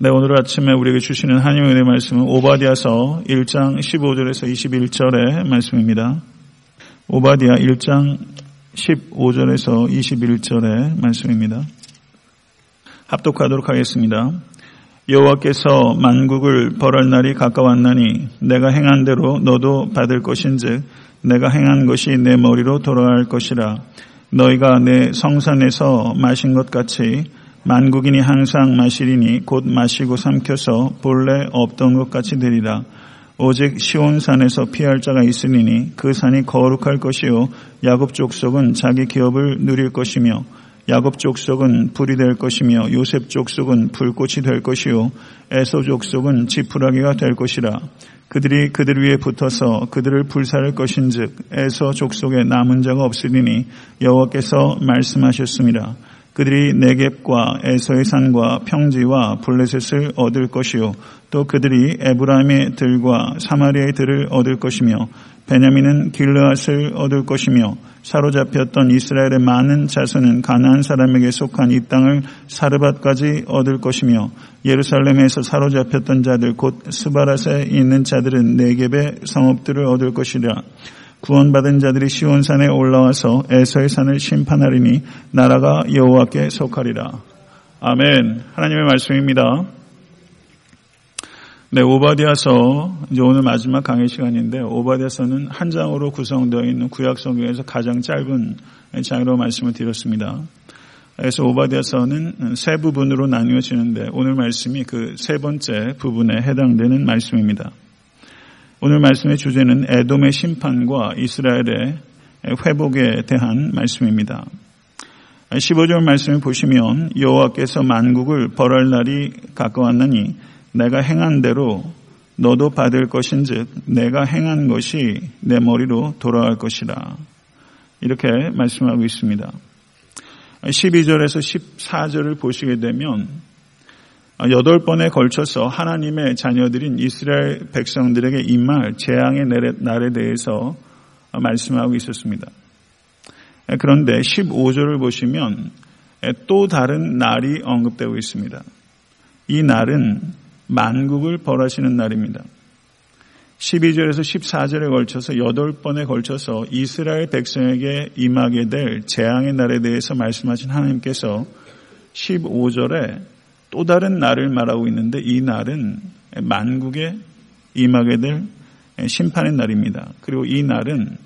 네, 오늘 아침에 우리에게 주시는 하나님의 은혜 말씀은 오바디아서 1장 15절에서 21절의 말씀입니다. 오바디아 1장 15절에서 21절의 말씀입니다. 합독하도록 하겠습니다. 여호와께서 만국을 벌할 날이 가까웠나니 내가 행한 대로 너도 받을 것인즉 내가 행한 것이 내 머리로 돌아갈 것이라 너희가 내 성산에서 마신 것 같이 만국인이 항상 마시리니 곧 마시고 삼켜서 본래 없던 것 같이 되리라. 오직 시온산에서 피할 자가 있으리니 그 산이 거룩할 것이요 야곱 족속은 자기 기업을 누릴 것이며 야곱 족속은 불이 될 것이며 요셉 족속은 불꽃이 될 것이요 에소 족속은 지푸라기가 될 것이라 그들이 그들 위에 붙어서 그들을 불살할 것인즉 에서 족속에 남은 자가 없으리니 여호와께서 말씀하셨습니다. 그들이 네겝과 에서의 산과 평지와 블레셋을 얻을 것이요. 또 그들이 에브라임의 들과 사마리아의 들을 얻을 것이며 베냐민은 길르앗을 얻을 것이며 사로잡혔던 이스라엘의 많은 자손은 가나안 사람에게 속한 이 땅을 사르밧까지 얻을 것이며 예루살렘에서 사로잡혔던 자들 곧 스바라에 있는 자들은 네겝의 성읍들을 얻을 것이라 구원받은 자들이 시온산에 올라와서 에서의 산을 심판하리니 나라가 여호와께 속하리라. 아멘. 하나님의 말씀입니다. 네, 오바디아서 이제 오늘 마지막 강의 시간인데 오바디아서는 한 장으로 구성되어 있는 구약 성경에서 가장 짧은 장으로 말씀을 드렸습니다. 그래서 오바디아서는 세 부분으로 나뉘어지는데 오늘 말씀이 그 세 번째 부분에 해당되는 말씀입니다. 오늘 말씀의 주제는 에돔의 심판과 이스라엘의 회복에 대한 말씀입니다. 15절 말씀을 보시면 여호와께서 만국을 벌할 날이 가까웠나니 내가 행한 대로 너도 받을 것인즉 내가 행한 것이 내 머리로 돌아갈 것이라. 이렇게 말씀하고 있습니다. 12절에서 14절을 보시게 되면 여덟 번에 걸쳐서 하나님의 자녀들인 이스라엘 백성들에게 임할 재앙의 날에 대해서 말씀하고 있었습니다. 그런데 15절을 보시면 또 다른 날이 언급되고 있습니다. 이 날은 만국을 벌하시는 날입니다. 12절에서 14절에 걸쳐서 8번에 걸쳐서 이스라엘 백성에게 임하게 될 재앙의 날에 대해서 말씀하신 하나님께서 15절에 또 다른 날을 말하고 있는데 이 날은 만국에 임하게 될 심판의 날입니다. 그리고 이 날은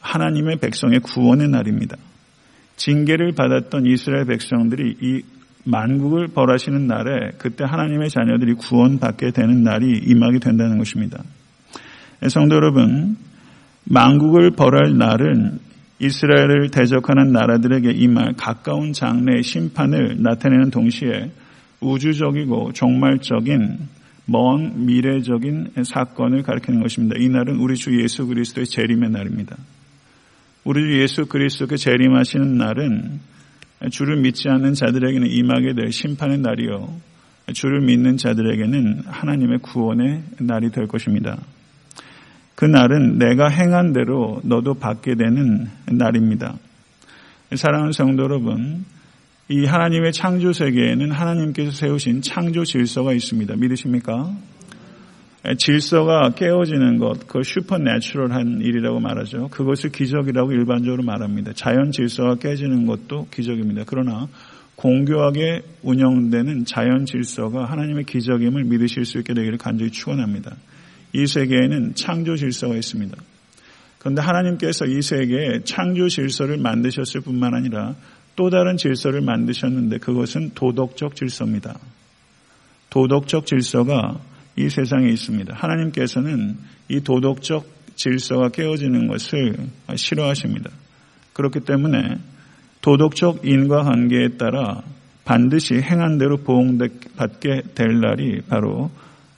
하나님의 백성의 구원의 날입니다. 징계를 받았던 이스라엘 백성들이 이 만국을 벌하시는 날에 그때 하나님의 자녀들이 구원받게 되는 날이 임하게 된다는 것입니다. 성도 여러분, 만국을 벌할 날은 이스라엘을 대적하는 나라들에게 임할 가까운 장래의 심판을 나타내는 동시에 우주적이고 종말적인 먼 미래적인 사건을 가리키는 것입니다. 이 날은 우리 주 예수 그리스도의 재림의 날입니다. 우리 주 예수 그리스도께 재림하시는 날은 주를 믿지 않는 자들에게는 임하게 될 심판의 날이요. 주를 믿는 자들에게는 하나님의 구원의 날이 될 것입니다. 그 날은 내가 행한 대로 너도 받게 되는 날입니다. 사랑하는 성도 여러분, 이 하나님의 창조 세계에는 하나님께서 세우신 창조 질서가 있습니다. 믿으십니까? 질서가 깨어지는 것, 그 슈퍼내추럴한 일이라고 말하죠. 그것을 기적이라고 일반적으로 말합니다. 자연 질서가 깨지는 것도 기적입니다. 그러나 공교하게 운영되는 자연 질서가 하나님의 기적임을 믿으실 수 있게 되기를 간절히 축원합니다. 이 세계에는 창조 질서가 있습니다. 그런데 하나님께서 이 세계에 창조 질서를 만드셨을 뿐만 아니라 또 다른 질서를 만드셨는데 그것은 도덕적 질서입니다. 도덕적 질서가 이 세상에 있습니다. 하나님께서는 이 도덕적 질서가 깨어지는 것을 싫어하십니다. 그렇기 때문에 도덕적 인과관계에 따라 반드시 행한 대로 보응받게 될 날이 바로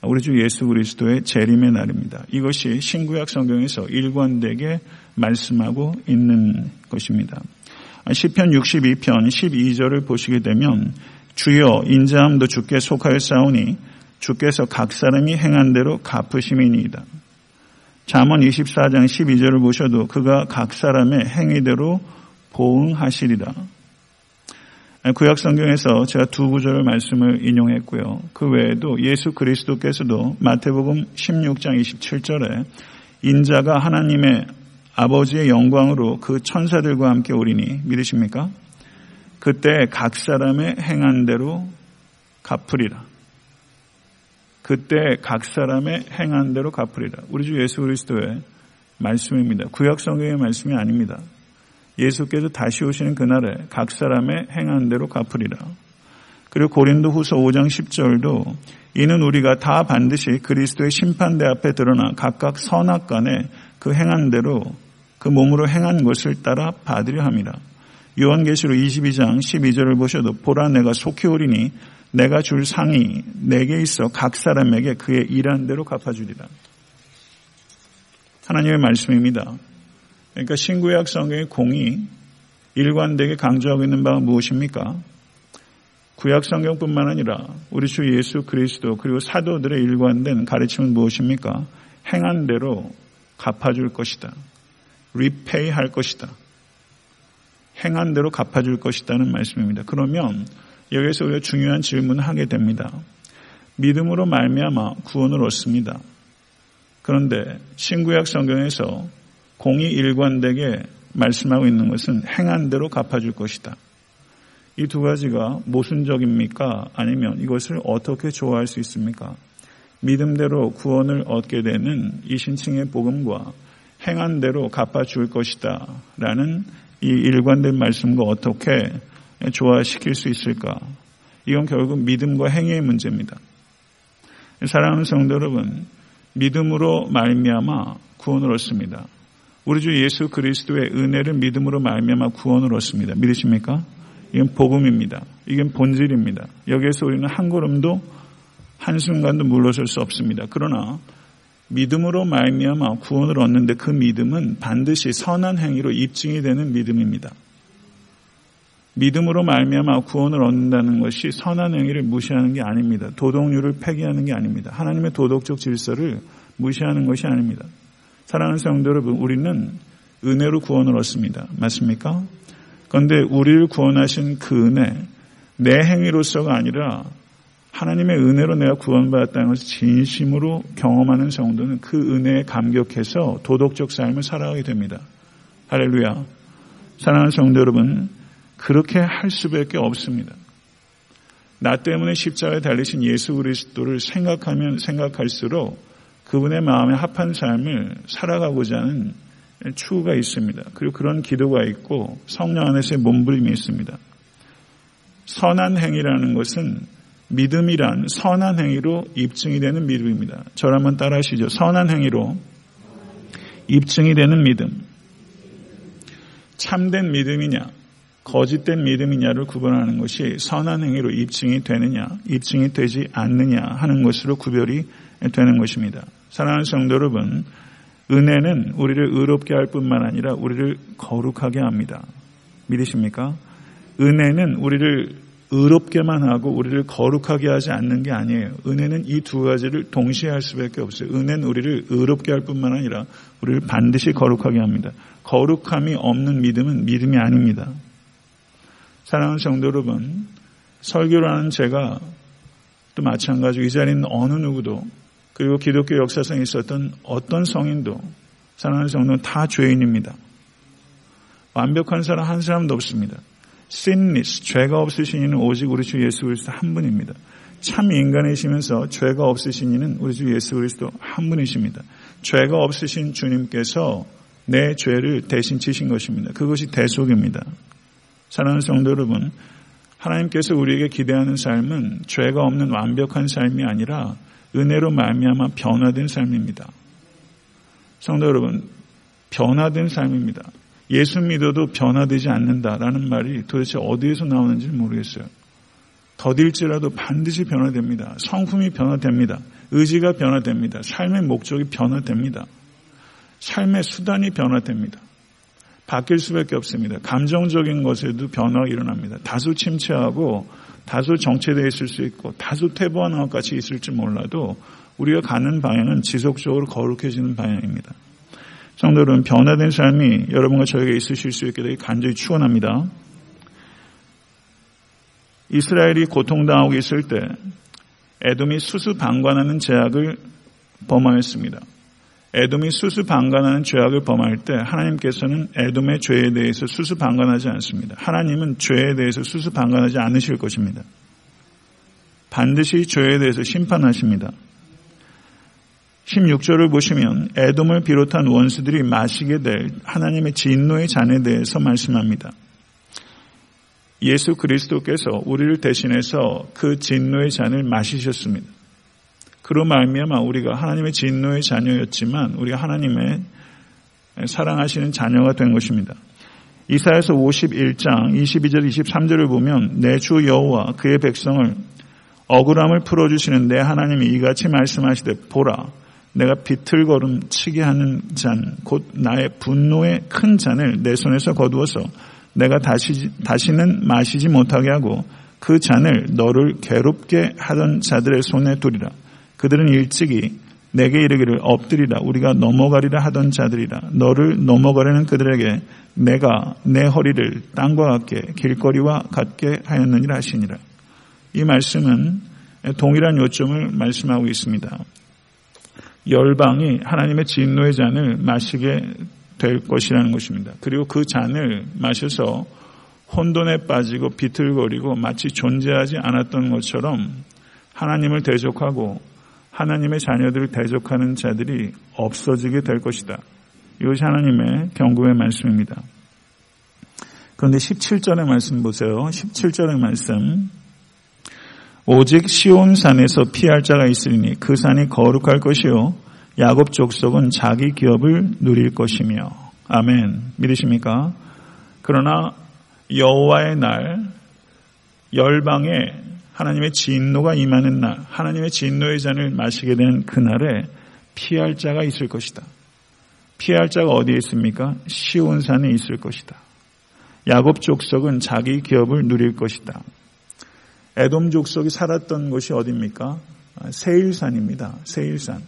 우리 주 예수 그리스도의 재림의 날입니다. 이것이 신구약 성경에서 일관되게 말씀하고 있는 것입니다. 시편 62편 12절을 보시게 되면 주여 인자함도 주께 속하여 싸우니 주께서 각 사람이 행한 대로 갚으심이니이다. 잠언 24장 12절을 보셔도 그가 각 사람의 행위대로 보응하시리라. 구약 성경에서 제가 두 구절 말씀을 인용했고요. 그 외에도 예수 그리스도께서도 마태복음 16장 27절에 인자가 하나님의 아버지의 영광으로 그 천사들과 함께 오리니 믿으십니까? 그때 각 사람의 행한 대로 갚으리라. 그때 각 사람의 행한 대로 갚으리라. 우리 주 예수 그리스도의 말씀입니다. 구약 성경의 말씀이 아닙니다. 예수께서 다시 오시는 그날에 각 사람의 행한 대로 갚으리라. 그리고 고린도 후서 5장 10절도 이는 우리가 다 반드시 그리스도의 심판대 앞에 드러나 각각 선악 간에 그 행한 대로 그 몸으로 행한 것을 따라 받으려 합니다. 요한계시록 22장 12절을 보셔도 보라 내가 속히 오리니 내가 줄 상이 내게 있어 각 사람에게 그의 일한 대로 갚아주리라. 하나님의 말씀입니다. 그러니까 신구약 성경의 공이 일관되게 강조하고 있는 바가 무엇입니까? 구약 성경뿐만 아니라 우리 주 예수 그리스도 그리고 사도들의 일관된 가르침은 무엇입니까? 행한 대로 갚아줄 것이다. 리페이 할 것이다. 행한 대로 갚아줄 것이다는 말씀입니다. 그러면 여기서 우리가 중요한 질문을 하게 됩니다. 믿음으로 말미암아 구원을 얻습니다. 그런데 신구약 성경에서 공이 일관되게 말씀하고 있는 것은 행한 대로 갚아줄 것이다. 이 두 가지가 모순적입니까? 아니면 이것을 어떻게 좋아할 수 있습니까? 믿음대로 구원을 얻게 되는 이 신칭의 복음과 행한 대로 갚아줄 것이다. 라는 이 일관된 말씀과 어떻게 조화시킬 수 있을까? 이건 결국 믿음과 행위의 문제입니다. 사랑하는 성도 여러분, 믿음으로 말미암아 구원을 얻습니다. 우리 주 예수 그리스도의 은혜를 믿음으로 말미암아 구원을 얻습니다. 믿으십니까? 이건 복음입니다. 이건 본질입니다. 여기에서 우리는 한 걸음도 한순간도 물러설 수 없습니다. 그러나 믿음으로 말미암아 구원을 얻는데 그 믿음은 반드시 선한 행위로 입증이 되는 믿음입니다. 믿음으로 말미암아 구원을 얻는다는 것이 선한 행위를 무시하는 게 아닙니다. 도덕률을 폐기하는 게 아닙니다. 하나님의 도덕적 질서를 무시하는 것이 아닙니다. 사랑하는 성도 여러분, 우리는 은혜로 구원을 얻습니다. 맞습니까? 그런데 우리를 구원하신 그 은혜, 내 행위로서가 아니라 하나님의 은혜로 내가 구원받았다는 것을 진심으로 경험하는 성도는 그 은혜에 감격해서 도덕적 삶을 살아가게 됩니다. 할렐루야. 사랑하는 성도 여러분, 그렇게 할 수밖에 없습니다. 나 때문에 십자가에 달리신 예수 그리스도를 생각하면 생각할수록 그분의 마음에 합한 삶을 살아가고자 하는 추구가 있습니다. 그리고 그런 기도가 있고 성령 안에서의 몸부림이 있습니다. 선한 행위라는 것은 믿음이란 선한 행위로 입증이 되는 믿음입니다. 저를 한번 따라 하시죠. 선한 행위로 입증이 되는 믿음. 참된 믿음이냐, 거짓된 믿음이냐를 구분하는 것이 선한 행위로 입증이 되느냐, 입증이 되지 않느냐 하는 것으로 구별이 되는 것입니다. 사랑하는 성도 여러분, 은혜는 우리를 의롭게 할 뿐만 아니라 우리를 거룩하게 합니다. 믿으십니까? 은혜는 우리를 의롭게만 하고 우리를 거룩하게 하지 않는 게 아니에요. 은혜는 이 두 가지를 동시에 할 수밖에 없어요. 은혜는 우리를 의롭게 할 뿐만 아니라 우리를 반드시 거룩하게 합니다. 거룩함이 없는 믿음은 믿음이 아닙니다. 사랑하는 성도 여러분, 설교라는 제가 또 마찬가지로 이 자리에 있는 어느 누구도 그리고 기독교 역사상에 있었던 어떤 성인도 사랑하는 성도는 다 죄인입니다. 완벽한 사람 한 사람도 없습니다. Sinless, 죄가 없으신 이는 오직 우리 주 예수 그리스도 한 분입니다. 참 인간이시면서 죄가 없으신 이는 우리 주 예수 그리스도 한 분이십니다. 죄가 없으신 주님께서 내 죄를 대신 치신 것입니다. 그것이 대속입니다. 사랑하는 성도 여러분, 하나님께서 우리에게 기대하는 삶은 죄가 없는 완벽한 삶이 아니라 은혜로 말미암아 변화된 삶입니다. 성도 여러분, 변화된 삶입니다. 예수 믿어도 변화되지 않는다라는 말이 도대체 어디에서 나오는지 모르겠어요. 더딜지라도 반드시 변화됩니다. 성품이 변화됩니다. 의지가 변화됩니다. 삶의 목적이 변화됩니다. 삶의 수단이 변화됩니다. 바뀔 수밖에 없습니다. 감정적인 것에도 변화가 일어납니다. 다소 침체하고 다소 정체되어 있을 수 있고 다소 퇴보하는 것 같이 있을지 몰라도 우리가 가는 방향은 지속적으로 거룩해지는 방향입니다. 성도 여러분, 변화된 삶이 여러분과 저에게 있으실 수 있게 되기 간절히 축원합니다. 이스라엘이 고통당하고 있을 때 에돔이 수수방관하는 제약을 범하였습니다. 에돔이 수수방관하는 죄악을 범할 때 하나님께서는 에돔의 죄에 대해서 수수방관하지 않습니다. 하나님은 죄에 대해서 수수방관하지 않으실 것입니다. 반드시 죄에 대해서 심판하십니다. 16절을 보시면 에돔을 비롯한 원수들이 마시게 될 하나님의 진노의 잔에 대해서 말씀합니다. 예수 그리스도께서 우리를 대신해서 그 진노의 잔을 마시셨습니다. 그로 말미암아 우리가 하나님의 진노의 자녀였지만 우리가 하나님의 사랑하시는 자녀가 된 것입니다. 이사에서 51장 22절 23절을 보면 내 주 여호와 그의 백성을 억울함을 풀어주시는 내 하나님이 이같이 말씀하시되 보라 내가 비틀거름 치게 하는 잔, 곧 나의 분노의 큰 잔을 내 손에서 거두어서 내가 다시, 다시는 마시지 못하게 하고 그 잔을 너를 괴롭게 하던 자들의 손에 두리라. 그들은 일찍이 내게 이르기를 엎드리라 우리가 넘어가리라 하던 자들이라 너를 넘어가려는 그들에게 내가 내 허리를 땅과 같게 길거리와 같게 하였느니라 하시니라. 이 말씀은 동일한 요점을 말씀하고 있습니다. 열방이 하나님의 진노의 잔을 마시게 될 것이라는 것입니다. 그리고 그 잔을 마셔서 혼돈에 빠지고 비틀거리고 마치 존재하지 않았던 것처럼 하나님을 대적하고 하나님의 자녀들을 대적하는 자들이 없어지게 될 것이다. 이것이 하나님의 경고의 말씀입니다. 그런데 17절의 말씀 보세요. 17절의 말씀. 오직 시온 산에서 피할 자가 있으리니 그 산이 거룩할 것이요 야곱 족속은 자기 기업을 누릴 것이며 아멘 믿으십니까? 그러나 여호와의 날 열방에 하나님의 진노가 임하는 날 하나님의 진노의 잔을 마시게 되는 그날에 피할 자가 있을 것이다. 피할 자가 어디에 있습니까? 시온산에 있을 것이다. 야곱 족속은 자기 기업을 누릴 것이다. 에돔 족속이 살았던 곳이 어디입니까? 세일산입니다. 세일산.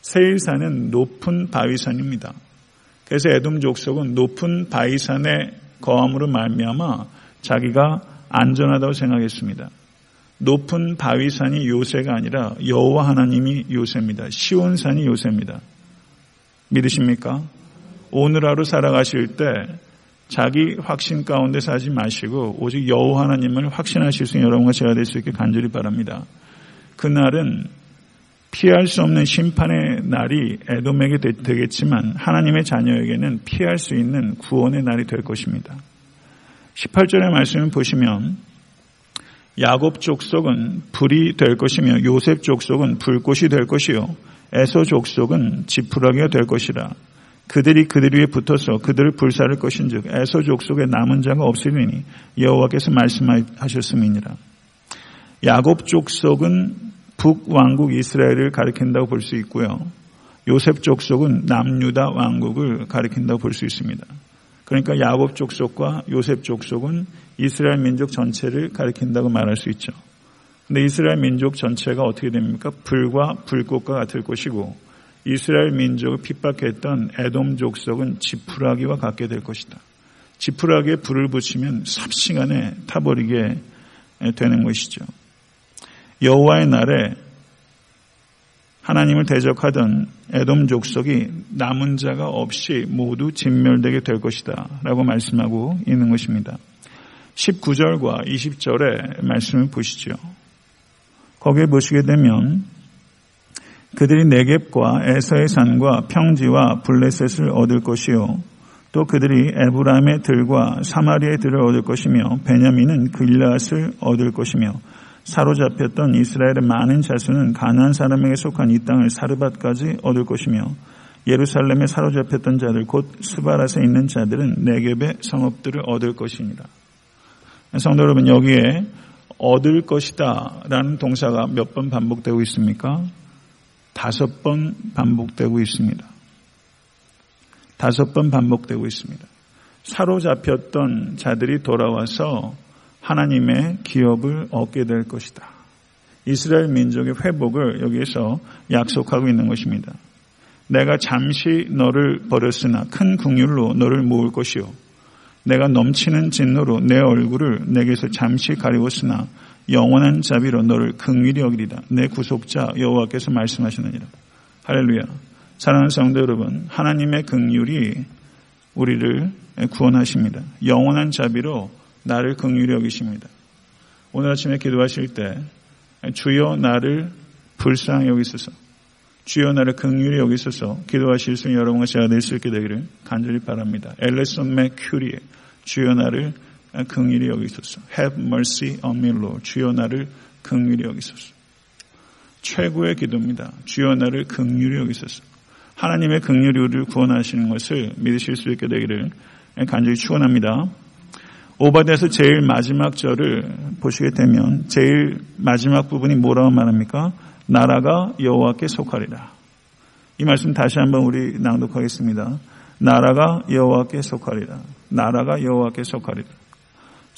세일산은 높은 바위산입니다. 그래서 에돔 족속은 높은 바위산에 거함으로 말미암아 자기가 안전하다고 생각했습니다. 높은 바위산이 요새가 아니라 여호와 하나님이 요새입니다. 시온산이 요새입니다. 믿으십니까? 오늘 하루 살아가실 때 자기 확신 가운데 사지 마시고 오직 여호와 하나님을 확신하실 수 있는 여러분과 제가 될 수 있게 간절히 바랍니다. 그날은 피할 수 없는 심판의 날이 에돔에게 되겠지만 하나님의 자녀에게는 피할 수 있는 구원의 날이 될 것입니다. 18절의 말씀을 보시면 야곱 족속은 불이 될 것이며 요셉 족속은 불꽃이 될 것이요 에소 족속은 지푸라기가 될 것이라 그들이 그들 위에 붙어서 그들을 불사를 것인즉 에소 족속에 남은 자가 없으리니 여호와께서 말씀하셨음이니라. 야곱 족속은 북왕국 이스라엘을 가리킨다고 볼 수 있고요. 요셉 족속은 남유다 왕국을 가리킨다고 볼 수 있습니다. 그러니까 야곱 족속과 요셉 족속은 이스라엘 민족 전체를 가리킨다고 말할 수 있죠. 근데 이스라엘 민족 전체가 어떻게 됩니까? 불과 불꽃과 같을 것이고 이스라엘 민족을 핍박했던 에돔 족속은 지푸라기와 같게 될 것이다. 지푸라기에 불을 붙이면 삽시간에 타버리게 되는 것이죠. 여호와의 날에 하나님을 대적하던 에돔 족속이 남은 자가 없이 모두 진멸되게 될 것이다. 라고 말씀하고 있는 것입니다. 19절과 20절의 말씀을 보시죠. 거기에 보시게 되면 그들이 네겝과 에서의 산과 평지와 블레셋을 얻을 것이요 또 그들이 에브라임의 들과 사마리의 들을 얻을 것이며 베냐민은 글라앗을 얻을 것이며 사로잡혔던 이스라엘의 많은 자수는 가나안 사람에게 속한 이 땅을 사르밧까지 얻을 것이며 예루살렘에 사로잡혔던 자들 곧 스바라에 있는 자들은 네겝의 성읍들을 얻을 것입니다. 성도 여러분 여기에 얻을 것이다 라는 동사가 몇 번 반복되고 있습니까? 다섯 번 반복되고 있습니다. 다섯 번 반복되고 있습니다. 사로잡혔던 자들이 돌아와서 하나님의 기업을 얻게 될 것이다. 이스라엘 민족의 회복을 여기에서 약속하고 있는 것입니다. 내가 잠시 너를 버렸으나 큰 궁율로 너를 모을 것이요. 내가 넘치는 진노로 내 얼굴을 내게서 잠시 가리웠으나 영원한 자비로 너를 극률히 여기리다. 내 구속자 여호와께서 말씀하시느니라. 할렐루야. 사랑하는 성도 여러분, 하나님의 극률이 우리를 구원하십니다. 영원한 자비로 나를 극률히 여기십니다. 오늘 아침에 기도하실 때 주여 나를 불쌍히 여기소서 주여 나를 극률히 여기소서 기도하실 수 있는 여러분과 제가 될수 있게 되기를 간절히 바랍니다. 엘레손 맥 큐리에 주여 나를 극률히 여기소서 Have mercy on me, Lord. 주여 나를 극률히 여기소서 최고의 기도입니다. 주여 나를 극률히 여기소서 하나님의 극률이 우리를 구원하시는 것을 믿으실 수 있게 되기를 간절히 축원합니다. 오바데에서 제일 마지막 절을 보시게 되면 제일 마지막 부분이 뭐라고 말합니까? 나라가 여호와께 속하리라. 이 말씀 다시 한번 우리 낭독하겠습니다. 나라가 여호와께 속하리라. 나라가 여호와께 속하리라.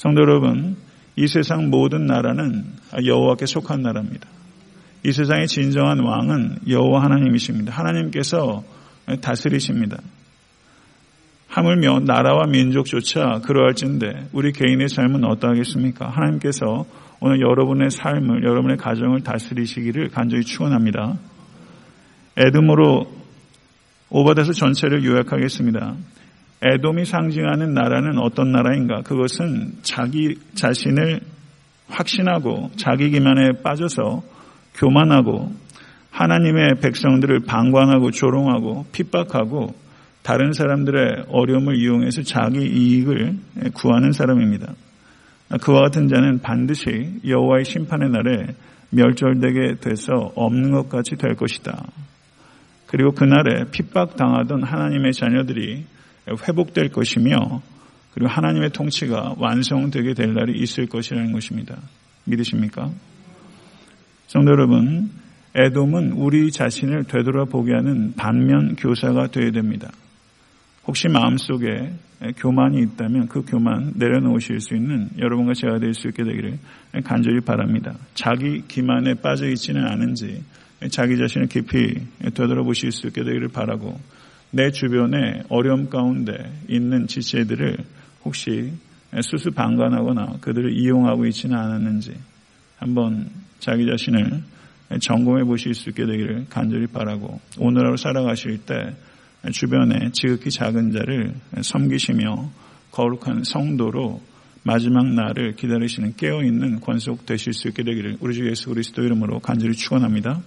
성도 여러분, 이 세상 모든 나라는 여호와께 속한 나라입니다. 이 세상의 진정한 왕은 여호와 하나님이십니다. 하나님께서 다스리십니다. 하물며 나라와 민족조차 그러할진데 우리 개인의 삶은 어떠하겠습니까? 하나님께서 오늘 여러분의 삶을 여러분의 가정을 다스리시기를 간절히 축원합니다. 에돔으로 오바데서 전체를 요약하겠습니다. 에돔이 상징하는 나라는 어떤 나라인가? 그것은 자기 자신을 확신하고 자기 기만에 빠져서 교만하고 하나님의 백성들을 방관하고 조롱하고 핍박하고 다른 사람들의 어려움을 이용해서 자기 이익을 구하는 사람입니다. 그와 같은 자는 반드시 여호와의 심판의 날에 멸절되게 돼서 없는 것 같이 될 것이다. 그리고 그날에 핍박당하던 하나님의 자녀들이 회복될 것이며 그리고 하나님의 통치가 완성되게 될 날이 있을 것이라는 것입니다. 믿으십니까? 성도 여러분, 애돔은 우리 자신을 되돌아보게 하는 반면 교사가 되어야 됩니다. 혹시 마음속에 교만이 있다면 그 교만 내려놓으실 수 있는 여러분과 제가 될 수 있게 되기를 간절히 바랍니다. 자기 기만에 빠져 있지는 않은지 자기 자신을 깊이 되돌아보실 수 있게 되기를 바라고 내 주변에 어려움 가운데 있는 지체들을 혹시 수수방관하거나 그들을 이용하고 있지는 않았는지 한번 자기 자신을 점검해 보실 수 있게 되기를 간절히 바라고 오늘 하루 살아가실 때 주변에 지극히 작은 자를 섬기시며 거룩한 성도로 마지막 날을 기다리시는 깨어있는 권속 되실 수 있게 되기를 우리 주 예수 그리스도 이름으로 간절히 축원합니다.